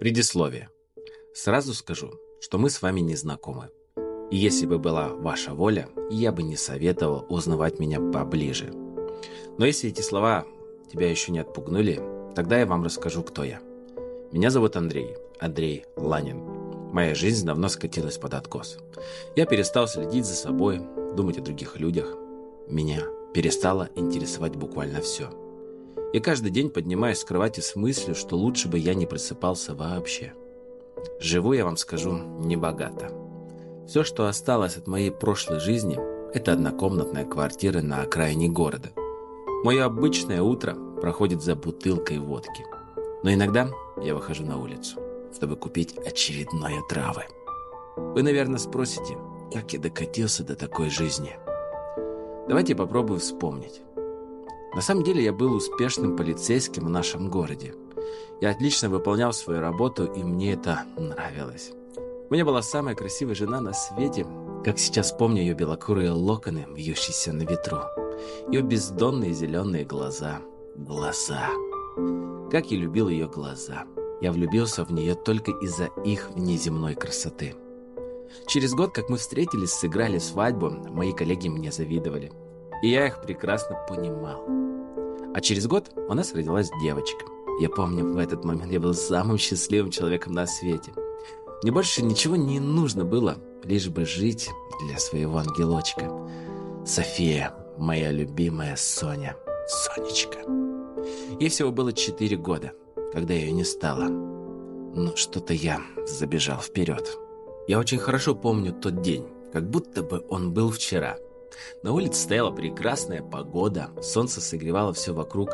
Предисловие. Сразу скажу, что мы с вами не знакомы. И если бы была ваша воля, я бы не советовал узнавать меня поближе. Но если эти слова тебя еще не отпугнули, тогда я вам расскажу, кто я. Меня зовут Андрей, Андрей Ланин. Моя жизнь давно скатилась под откос. Я перестал следить за собой, думать о других людях. Меня перестало интересовать буквально все. Я каждый день поднимаюсь с кровати с мыслью, что лучше бы я не просыпался вообще. Живу, я вам скажу, небогато. Все, что осталось от моей прошлой жизни, это однокомнатная квартира на окраине города. Мое обычное утро проходит за бутылкой водки. Но иногда я выхожу на улицу, чтобы купить очередные травы. Вы, наверное, спросите, как я докатился до такой жизни. Давайте попробую вспомнить. На самом деле я был успешным полицейским в нашем городе. Я отлично выполнял свою работу, и мне это нравилось. У меня была самая красивая жена на свете, как сейчас помню ее белокурые локоны, вьющиеся на ветру. Ее бездонные зеленые глаза. Глаза. Как я любил ее глаза. Я влюбился в нее только из-за их внеземной красоты. Через год, как мы встретились, сыграли свадьбу, мои коллеги мне завидовали. И я их прекрасно понимал. А через год у нас родилась девочка. Я помню, в этот момент я был самым счастливым человеком на свете. Мне больше ничего не нужно было, лишь бы жить для своего ангелочка. София, моя любимая Соня. Сонечка. Ей всего было 4 года, когда ее не стало. Но что-то я забежал вперед. Я очень хорошо помню тот день, как будто бы он был вчера – на улице стояла прекрасная погода, солнце согревало все вокруг.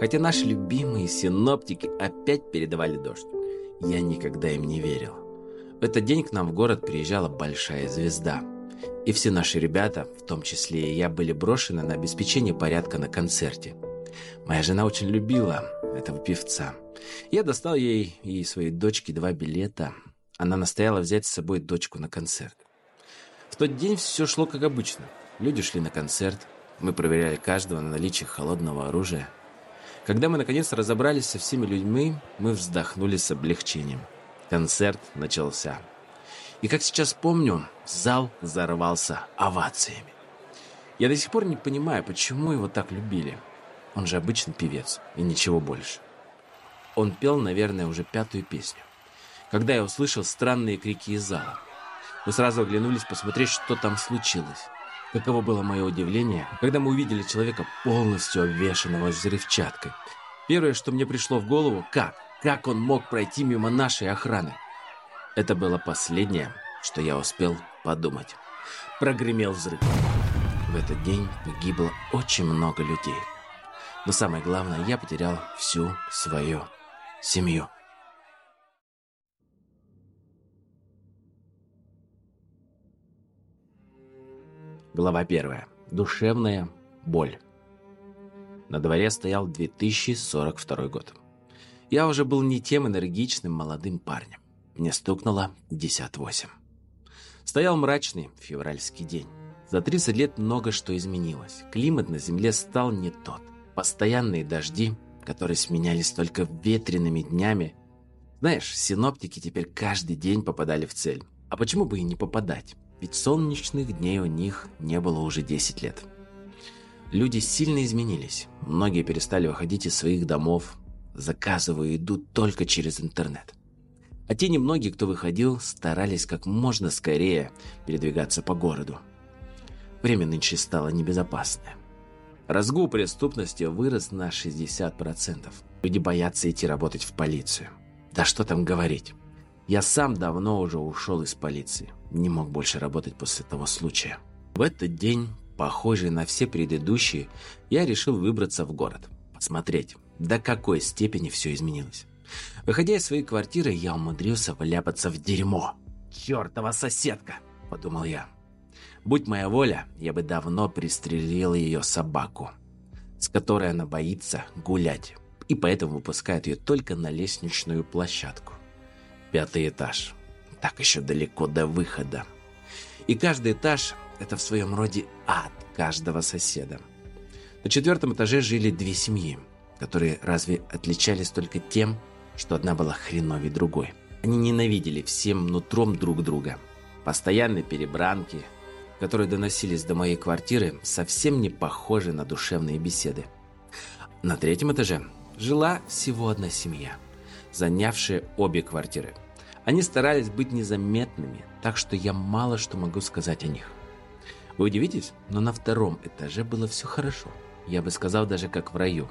Хотя наши любимые синоптики опять передавали дождь. Я никогда им не верил. В этот день к нам в город приезжала большая звезда. И все наши ребята, в том числе и я, были брошены на обеспечение порядка на концерте. Моя жена очень любила этого певца. Я достал ей и своей дочке два билета. Она настояла взять с собой дочку на концерт. В тот день все шло как обычно. Люди шли на концерт. Мы проверяли каждого на наличие холодного оружия. Когда мы наконец разобрались со всеми людьми, мы вздохнули с облегчением. Концерт начался. И как сейчас помню, зал взорвался овациями. Я до сих пор не понимаю, почему его так любили. Он же обычный певец, и ничего больше. Он пел, наверное, уже пятую песню. Когда я услышал странные крики из зала. Мы сразу оглянулись посмотреть, что там случилось. Каково было мое удивление, когда мы увидели человека полностью обвешанного взрывчаткой. Первое, что мне пришло в голову, как? Как он мог пройти мимо нашей охраны? Это было последнее, что я успел подумать. Прогремел взрыв. В этот день погибло очень много людей. Но самое главное, я потерял всю свою семью. Глава 1. Душевная боль. На дворе стоял 2042 год. Я уже был не тем энергичным молодым парнем. Мне стукнуло 58. Стоял мрачный февральский день. За 30 лет много что изменилось. Климат на Земле стал не тот. Постоянные дожди, которые сменялись только ветреными днями. Знаешь, синоптики теперь каждый день попадали в цель. А почему бы и не попадать? Ведь солнечных дней у них не было уже 10 лет. Люди сильно изменились. Многие перестали выходить из своих домов, заказывая еду только через интернет. А те немногие, кто выходил, старались как можно скорее передвигаться по городу. Время нынче стало небезопасное. Разгул преступности вырос на 60%. Люди боятся идти работать в полицию. Да что там говорить. Я сам давно уже ушел из полиции. Не мог больше работать после того случая. В этот день, похожий на все предыдущие, я решил выбраться в город. Посмотреть, до какой степени все изменилось. Выходя из своей квартиры, я умудрился вляпаться в дерьмо. «Чертова соседка!» – подумал я. Будь моя воля, я бы давно пристрелил ее собаку, с которой она боится гулять, и поэтому выпускает ее только на лестничную площадку. Пятый этаж. Так еще далеко до выхода. И каждый этаж – это в своем роде ад каждого соседа. На четвертом этаже жили две семьи, которые разве отличались только тем, что одна была хреновей другой. Они ненавидели всем нутром друг друга. Постоянные перебранки, которые доносились до моей квартиры, совсем не похожи на душевные беседы. На третьем этаже жила всего одна семья, занявшая обе квартиры. Они старались быть незаметными, так что я мало что могу сказать о них. Вы удивитесь, но на втором этаже было все хорошо. Я бы сказал, даже как в раю.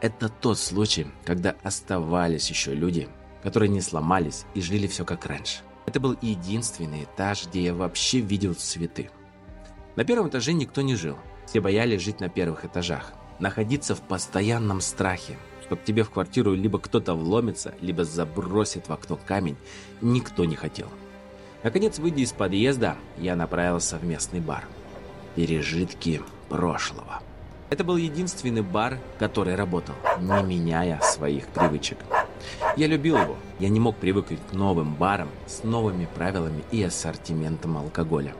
Это тот случай, когда оставались еще люди, которые не сломались и жили все как раньше. Это был единственный этаж, где я вообще видел цветы. На первом этаже никто не жил. Все боялись жить на первых этажах. Находиться в постоянном страхе, чтобы тебе в квартиру либо кто-то вломится, либо забросит в окно камень, никто не хотел. Наконец, выйдя из подъезда, я направился в местный бар. Пережитки прошлого. Это был единственный бар, который работал, не меняя своих привычек. Я любил его. Я не мог привыкнуть к новым барам с новыми правилами и ассортиментом алкоголя.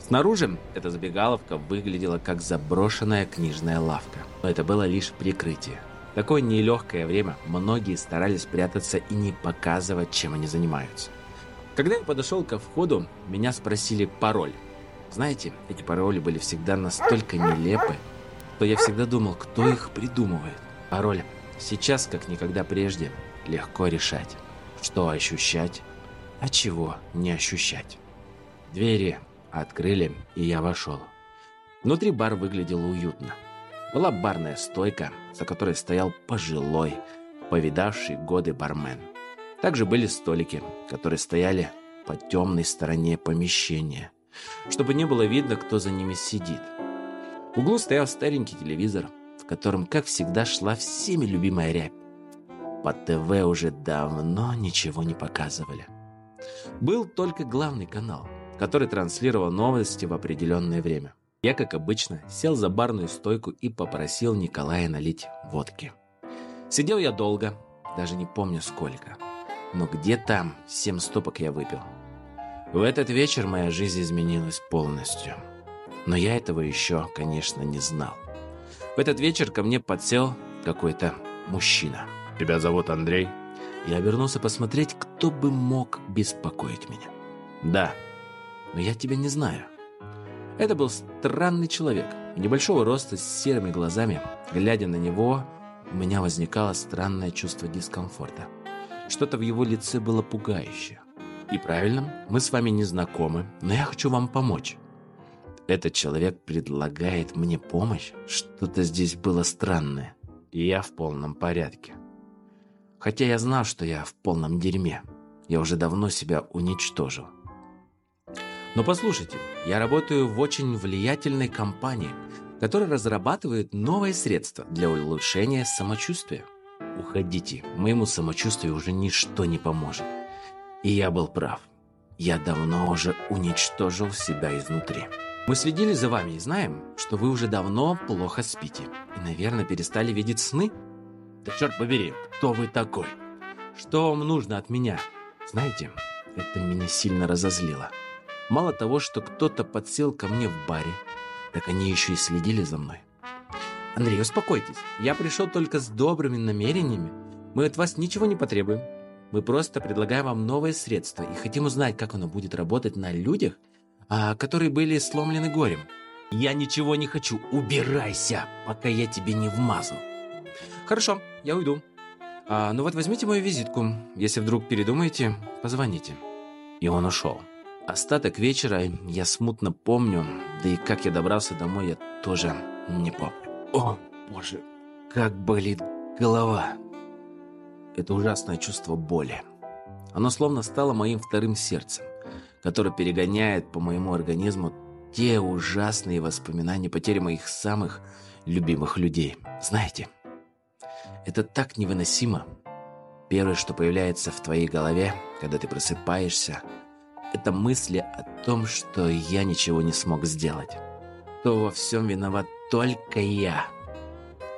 Снаружи эта забегаловка выглядела как заброшенная книжная лавка. Но это было лишь прикрытие. Такое нелегкое время многие старались прятаться и не показывать, чем они занимаются. Когда я подошел ко входу, меня спросили пароль. Знаете, эти пароли были всегда настолько нелепы, что я всегда думал, кто их придумывает. Пароль сейчас, как никогда прежде, легко решать. Что ощущать, а чего не ощущать. Двери открыли, и я вошел. Внутри бар выглядел уютно. Была барная стойка, за которой стоял пожилой, повидавший годы бармен. Также были столики, которые стояли по темной стороне помещения, чтобы не было видно, кто за ними сидит. В углу стоял старенький телевизор, в котором, как всегда, шла всеми любимая рябь. По ТВ уже давно ничего не показывали. Был только главный канал, который транслировал новости в определенное время. Я, как обычно, сел за барную стойку и попросил Николая налить водки. Сидел я долго, даже не помню сколько но где там семь стопок я выпил. В этот вечер моя жизнь изменилась полностью. Но я этого еще, конечно, не знал. В этот вечер ко мне подсел какой-то мужчина. «Тебя зовут Андрей?» Я обернулся посмотреть, кто бы мог беспокоить меня. «Да, но я тебя не знаю». Это был странный человек, небольшого роста, с серыми глазами. Глядя на него, у меня возникало странное чувство дискомфорта. Что-то в его лице было пугающее. И правильно, мы с вами не знакомы, но я хочу вам помочь. Этот человек предлагает мне помощь. Что-то здесь было странное. И я в полном порядке. Хотя я знал, что я в полном дерьме. Я уже давно себя уничтожил. Но послушайте, я работаю в очень влиятельной компании, которая разрабатывает новые средства для улучшения самочувствия. Уходите, моему самочувствию уже ничто не поможет. И я был прав. Я давно уже уничтожил себя изнутри. Мы следили за вами и знаем, что вы уже давно плохо спите. И, наверное, перестали видеть сны. Да черт побери, кто вы такой? Что вам нужно от меня? Знаете, это меня сильно разозлило. Мало того, что кто-то подсел ко мне в баре, так они еще и следили за мной. Андрей, успокойтесь. Я пришел только с добрыми намерениями. Мы от вас ничего не потребуем. Мы просто предлагаем вам новое средство и хотим узнать, как оно будет работать на людях, а, которые были сломлены горем. Я ничего не хочу. Убирайся, пока я тебе не вмазал. Хорошо, я уйду. А, ну вот возьмите мою визитку. Если вдруг передумаете, позвоните. И он ушел. Остаток вечера я смутно помню, да и как я добрался домой, я тоже не помню. О, боже, как болит голова. Это ужасное чувство боли. Оно словно стало моим вторым сердцем, которое перегоняет по моему организму те ужасные воспоминания потери моих самых любимых людей. Знаете, это так невыносимо. Первое, что появляется в твоей голове, когда ты просыпаешься, это мысли о том, что я ничего не смог сделать. То во всем виноват только я.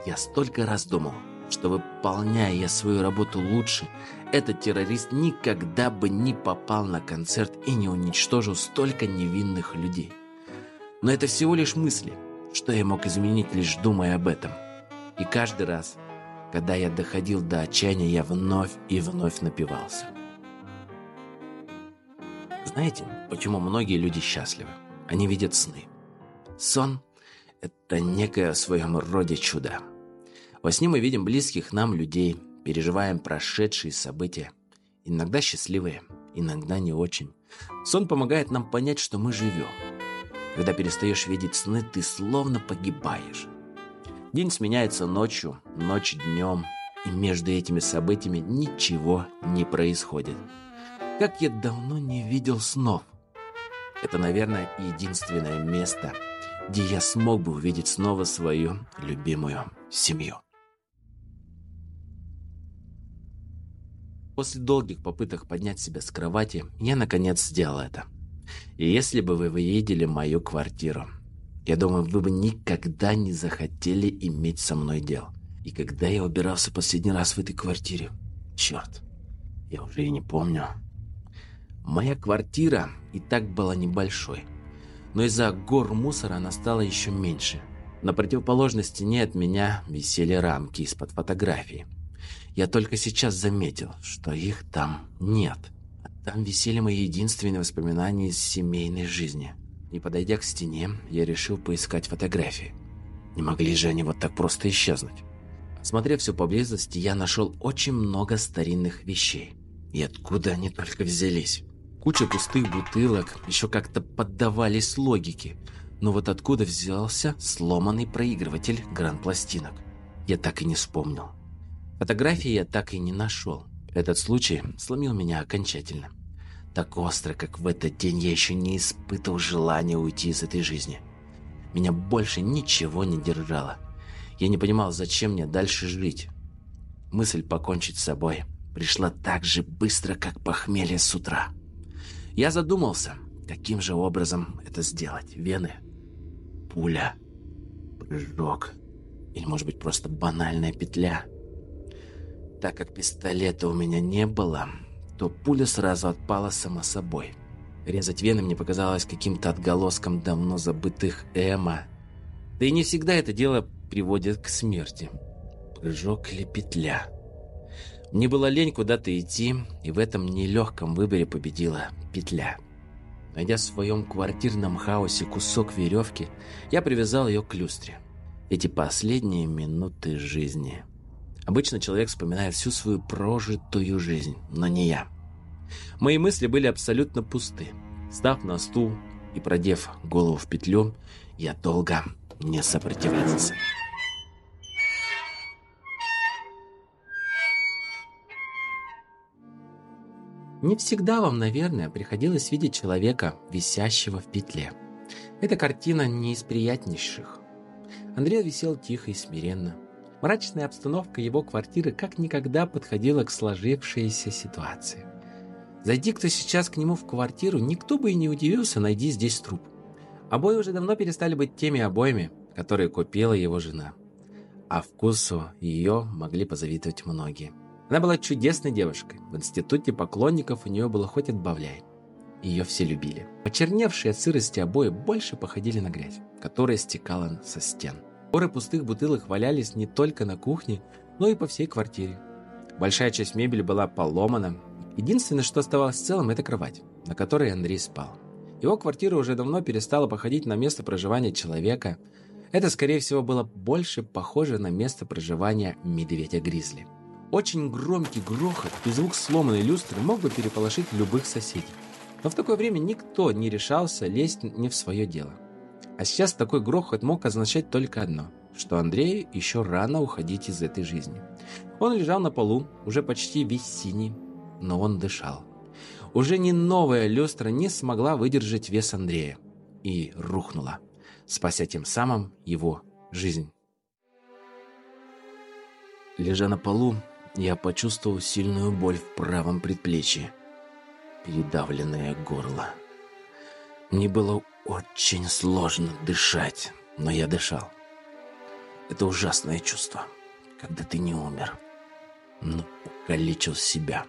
Я столько раз думал, что выполняя я свою работу лучше, этот террорист никогда бы не попал на концерт и не уничтожил столько невинных людей. Но это всего лишь мысли, что я мог изменить, лишь думая об этом. И каждый раз, Когда я доходил до отчаяния, я вновь и вновь напивался. Знаете, почему многие люди счастливы? Они видят сны. Сон – это некое в своем роде чудо. Во сне мы видим близких нам людей, переживаем прошедшие события, иногда счастливые, иногда не очень. Сон помогает нам понять, что мы живем. Когда перестаешь видеть сны, ты словно погибаешь. День сменяется ночью, ночь днем, и между этими событиями ничего не происходит. Как я давно не видел снов. Это, наверное, единственное место, где я смог бы увидеть снова свою любимую семью. После долгих попыток поднять себя с кровати, я наконец сделал это. И если бы вы видели мою квартиру, я думаю, вы бы никогда не захотели иметь со мной дел. И когда я убирался последний раз в этой квартире? Черт, я уже и не помню. Моя квартира и так была небольшой. Но из-за гор мусора она стала еще меньше. На противоположной стене от меня висели рамки из-под фотографий. Я только сейчас заметил, что их там нет. Там висели мои единственные воспоминания из семейной жизни. Не подойдя к стене, я решил поискать фотографии. Не могли же они вот так просто исчезнуть. Осмотрев все поблизости, я нашел очень много старинных вещей. И откуда они только взялись? Куча пустых бутылок еще как-то поддавались логике. Но вот откуда взялся сломанный проигрыватель гранд-пластинок? Я так и не вспомнил. Фотографии я так и не нашел. Этот случай сломил меня окончательно. Так остро, как в этот день, я еще не испытывал желания уйти из этой жизни. Меня больше ничего не держало. Я не понимал, зачем мне дальше жить. Мысль покончить с собой пришла так же быстро, как похмелье с утра. Я задумался, каким же образом это сделать. Вены, пуля, прыжок или, может быть, просто банальная петля. Так как пистолета у меня не было, то пуля сразу отпала само собой. Резать вены мне показалось каким-то отголоском давно забытых эмо. Да и не всегда это дело приводит к смерти. Прыжок или петля. Мне было лень куда-то идти, и в этом нелегком выборе победила петля. Найдя в своем квартирном хаосе кусок веревки, я привязал ее к люстре. Эти последние минуты жизни. Обычно человек вспоминает всю свою прожитую жизнь, но не я. Мои мысли были абсолютно пусты. Став на стул и продев голову в петлю, я долго не сопротивлялся. Не всегда вам, наверное, приходилось видеть человека, висящего в петле. Эта картина не из приятнейших. Андрей висел тихо и смиренно, Мрачная обстановка его квартиры как никогда подходила к сложившейся ситуации. Зайди кто сейчас к нему в квартиру, никто бы и не удивился, найди здесь труп. Обои уже давно перестали быть теми обоями, которые купила его жена. А вкусу ее могли позавидовать многие. Она была чудесной девушкой. В институте поклонников у нее было хоть отбавляй. Ее все любили. Почерневшие от сырости обои больше походили на грязь, которая стекала со стен. Горы пустых бутылок валялись не только на кухне, но и по всей квартире. Большая часть мебели была поломана. Единственное, что оставалось целым, это кровать, на которой Андрей спал. Его квартира уже давно перестала походить на место проживания человека. Это, скорее всего, было больше похоже на место проживания медведя-гризли. Очень громкий грохот и звук сломанной люстры мог бы переполошить любых соседей. Но в такое время никто не решался лезть не в свое дело. А сейчас такой грохот мог означать только одно, что Андрею еще рано уходить из этой жизни. Он лежал на полу, уже почти весь синий, но он дышал. Уже ни новая люстра не смогла выдержать вес Андрея и рухнула, спася тем самым его жизнь. Лежа на полу, я почувствовал сильную боль в правом предплечье, передавленное горло. Мне было очень сложно дышать, но я дышал. Это ужасное чувство, когда ты не умер, но покалечил себя.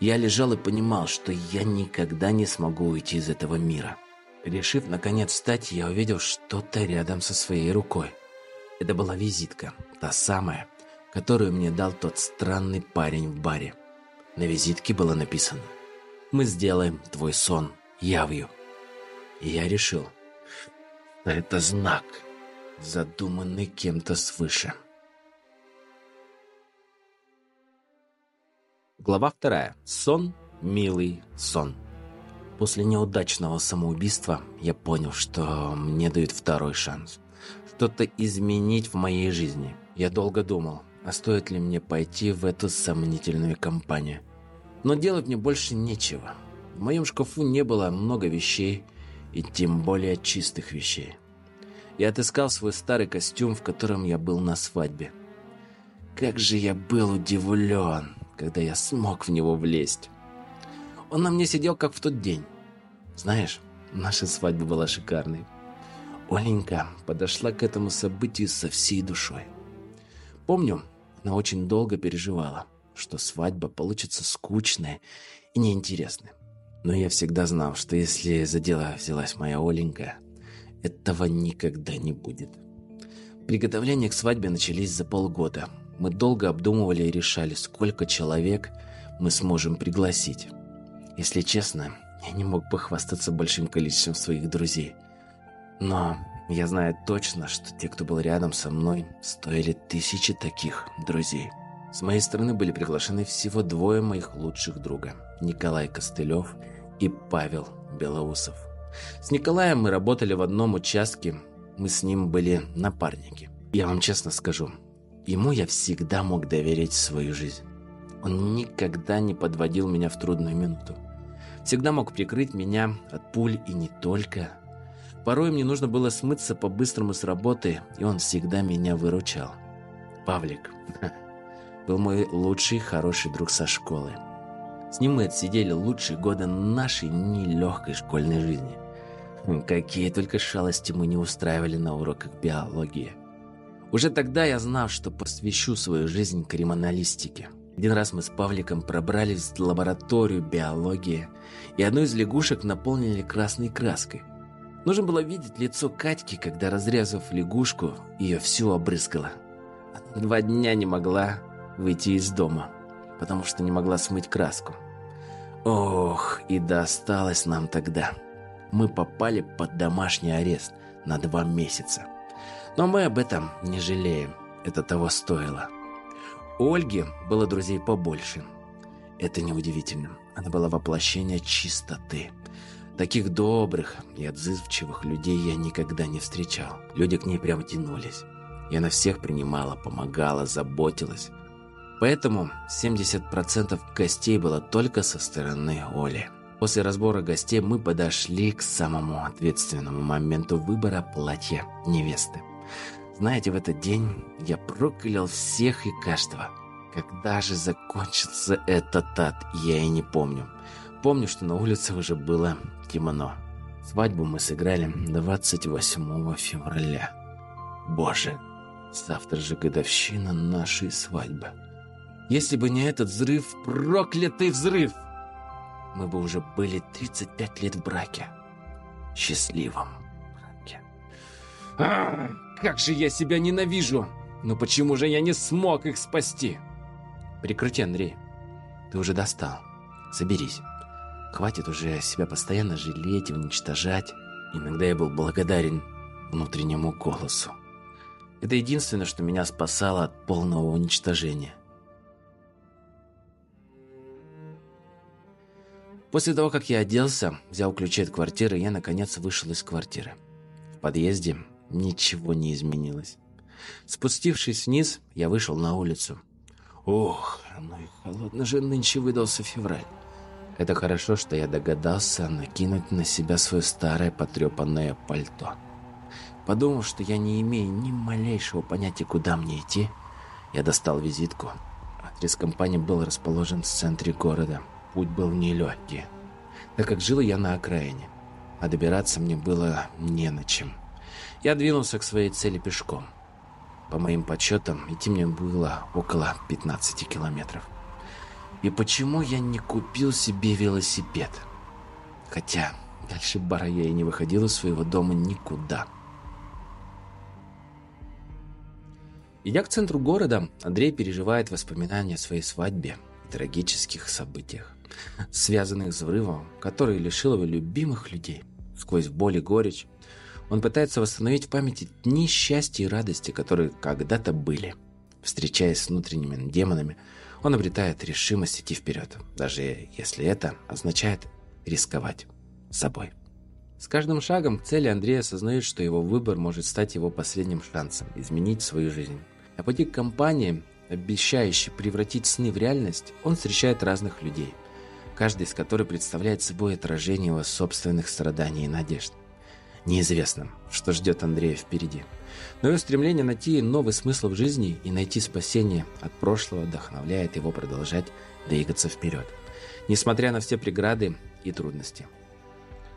Я лежал и понимал, что я никогда не смогу уйти из этого мира. Решив, наконец, встать, я увидел что-то рядом со своей рукой. Это была визитка, та самая, которую мне дал тот странный парень в баре. На визитке было написано «Мы сделаем твой сон явью». И я решил, это знак, задуманный кем-то свыше. Глава вторая. Сон, милый сон. После неудачного самоубийства я понял, что мне дают второй шанс. Что-то изменить в моей жизни. Я долго думал, а стоит ли мне пойти в эту сомнительную компанию. Но делать мне больше нечего. В моем шкафу не было много вещей, и тем более чистых вещей. Я отыскал свой старый костюм, в котором я был на свадьбе. Как же я был удивлен, когда я смог в него влезть. Он на мне сидел, как в тот день. Знаешь, наша свадьба была шикарной. Оленька подошла к этому событию со всей душой. Помню, она очень долго переживала, что свадьба получится скучная и неинтересная. Но я всегда знал, что если за дело взялась моя Оленька, этого никогда не будет. Приготовления к свадьбе начались за полгода. Мы долго обдумывали и решали, сколько человек мы сможем пригласить. Если честно, я не мог похвастаться большим количеством своих друзей. Но я знаю точно, что те, кто был рядом со мной, стоили тысячи таких друзей. С моей стороны были приглашены всего двое моих лучших друга. Николай Костылев и Павел Белоусов. С Николаем мы работали в одном участке, мы с ним были напарники. Я вам честно скажу, ему я всегда мог доверить свою жизнь. Он никогда не подводил меня в трудную минуту. Всегда мог прикрыть меня от пуль и не только. Порой мне нужно было смыться по-быстрому с работы, и он всегда меня выручал. Павлик был мой лучший хороший друг со школы. С ним мы отсидели лучшие годы нашей нелегкой школьной жизни. Какие только шалости мы не устраивали на уроках биологии. Уже тогда я знал, что посвящу свою жизнь криминалистике. Один раз мы с Павликом пробрались в лабораторию биологии, и одну из лягушек наполнили красной краской. Нужно было видеть лицо Катьки, когда, разрезав лягушку, ее всю обрызгала. Два дня не могла выйти из дома, потому что не могла смыть краску. Ох, и досталось нам тогда. Мы попали под домашний арест на два месяца. Но мы об этом не жалеем. Это того стоило. У Ольги было друзей побольше. Это неудивительно. Она была воплощение чистоты. Таких добрых и отзывчивых людей я никогда не встречал. Люди к ней прям тянулись. И она всех принимала, помогала, заботилась. Поэтому 70% гостей было только со стороны Оли. После разбора гостей мы подошли к самому ответственному моменту выбора платья невесты. Знаете, в этот день я проклял всех и каждого. Когда же закончился этот ад, я и не помню. Помню, что на улице уже было темно. Свадьбу мы сыграли 28 февраля. Боже, завтра же годовщина нашей свадьбы. Если бы не этот взрыв, проклятый взрыв, мы бы уже были 35 лет в браке. Счастливом браке. А, как же я себя ненавижу! Но почему же я не смог их спасти? Прекрати, Андрей. Ты уже достал. Соберись. Хватит уже себя постоянно жалеть и уничтожать. Иногда я был благодарен внутреннему голосу. Это единственное, что меня спасало от полного уничтожения. После того, как я оделся, взял ключи от квартиры, я наконец вышел из квартиры. В подъезде ничего не изменилось. Спустившись вниз, я вышел на улицу. Ох, ну и холодно же нынче выдался февраль. Это хорошо, что я догадался накинуть на себя свое старое потрепанное пальто. Подумав, что я не имею ни малейшего понятия, куда мне идти, я достал визитку. Адрес компании был расположен в центре города – путь был нелегкий, так как жил я на окраине, а добираться мне было не на чем. Я двинулся к своей цели пешком. По моим подсчетам, идти мне было около 15 километров. И почему я не купил себе велосипед? Хотя дальше бара я и не выходил из своего дома никуда. Идя к центру города, Андрей переживает воспоминания о своей свадьбе и трагических событиях, связанных с взрывом, который лишил его любимых людей. Сквозь боль и горечь он пытается восстановить в памяти дни счастья и радости, которые когда-то были. Встречаясь с внутренними демонами, он обретает решимость идти вперед, даже если это означает рисковать собой. С каждым шагом к цели Андрей осознает, что его выбор может стать его последним шансом изменить свою жизнь. На пути к компании, обещающей превратить сны в реальность, он встречает разных людей, каждый из которых представляет собой отражение его собственных страданий и надежд. Неизвестно, что ждет Андрея впереди. Но его стремление найти новый смысл в жизни и найти спасение от прошлого вдохновляет его продолжать двигаться вперед, несмотря на все преграды и трудности.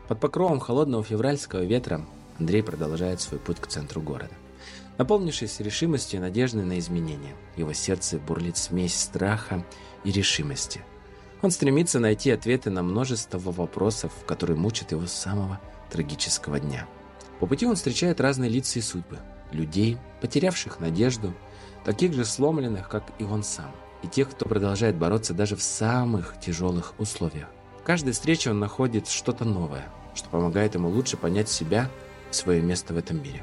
Под покровом холодного февральского ветра Андрей продолжает свой путь к центру города. Наполнившись решимостью и надеждой на изменения, его сердце бурлит смесь страха и решимости. Он стремится найти ответы на множество вопросов, которые мучат его с самого трагического дня. По пути он встречает разные лица и судьбы. Людей, потерявших надежду, таких же сломленных, как и он сам. И тех, кто продолжает бороться даже в самых тяжелых условиях. В каждой встрече он находит что-то новое, что помогает ему лучше понять себя и свое место в этом мире.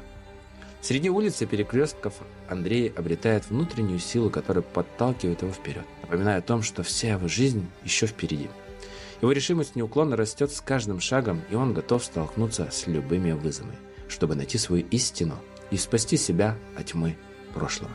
Среди улиц и перекрестков Андрей обретает внутреннюю силу, которая подталкивает его вперед, напоминая о том, что вся его жизнь еще впереди. Его решимость неуклонно растет с каждым шагом, и он готов столкнуться с любыми вызовами, чтобы найти свою истину и спасти себя от тьмы прошлого.